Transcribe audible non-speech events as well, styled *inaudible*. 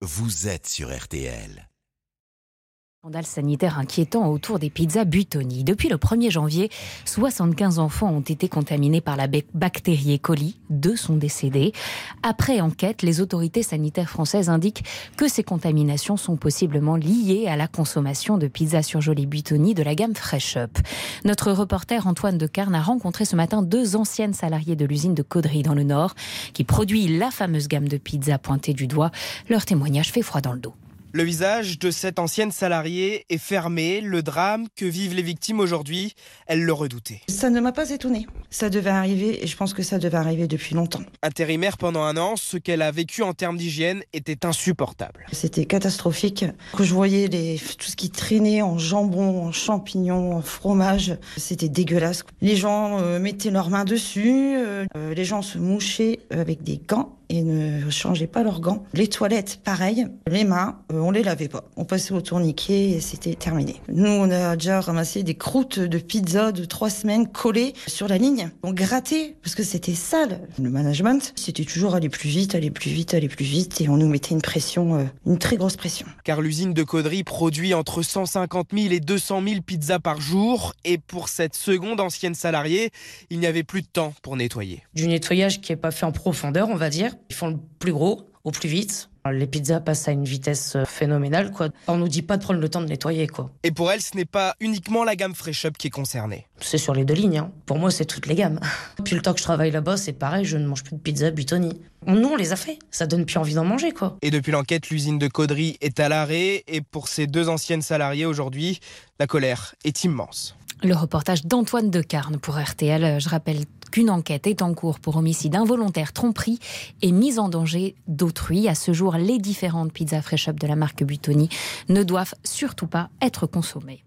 vous êtes sur RTL. Scandale sanitaire inquiétant autour des pizzas Butoni. Depuis le 1er janvier, 75 enfants ont été contaminés par la bactérie E. coli. Deux sont décédés. Après enquête, les autorités sanitaires françaises indiquent que ces contaminations sont possiblement liées à la consommation de pizzas surgelées Butoni de la gamme Fresh Up. Notre reporter Antoine Decarne a rencontré ce matin deux anciennes salariées de l'usine de Caudry dans le Nord qui produit la fameuse gamme de pizzas pointée du doigt. Leur témoignage fait froid dans le dos. Le visage de cette ancienne salariée est fermé. Le drame que vivent les victimes aujourd'hui, elle le redoutait. Ça ne m'a pas étonnée. Ça devait arriver et je pense que ça devait arriver depuis longtemps. Intérimaire pendant un an, ce qu'elle a vécu en termes d'hygiène était insupportable. C'était catastrophique. Que je voyais les, tout ce qui traînait en jambon, en champignons, en fromage, c'était dégueulasse. Les gens euh, mettaient leurs mains dessus, euh, les gens se mouchaient avec des gants et ne changeaient pas leurs gants. Les toilettes, pareil. Les mains, euh, on les lavait pas. On passait au tourniquet et c'était terminé. Nous, on a déjà ramassé des croûtes de pizza de trois semaines collées sur la ligne. On grattait parce que c'était sale. Le management, c'était toujours aller plus vite, aller plus vite, aller plus vite et on nous mettait une pression, euh, une très grosse pression. Car l'usine de Caudry produit entre 150 000 et 200 000 pizzas par jour et pour cette seconde ancienne salariée, il n'y avait plus de temps pour nettoyer. Du nettoyage qui n'est pas fait en profondeur, on va dire. Ils font le plus gros au plus vite. Les pizzas passent à une vitesse euh, phénoménale, quoi. On nous dit pas de prendre le temps de nettoyer, quoi. Et pour elle, ce n'est pas uniquement la gamme Fresh Up qui est concernée. C'est sur les deux lignes. Hein. Pour moi, c'est toutes les gammes. *laughs* Depuis le temps que je travaille là-bas, c'est pareil, je ne mange plus de pizza Butoni. Nous, on les a fait. Ça donne plus envie d'en manger, quoi. Et depuis l'enquête, l'usine de Caudry est à l'arrêt. Et pour ces deux anciennes salariées aujourd'hui, la colère est immense. Le reportage d'Antoine Decarne pour RTL. Je rappelle qu'une enquête est en cours pour homicide involontaire, tromperie et mise en danger d'autrui. À ce jour, les différentes pizzas Fresh Up de la marque Butoni ne doivent surtout pas être consommées.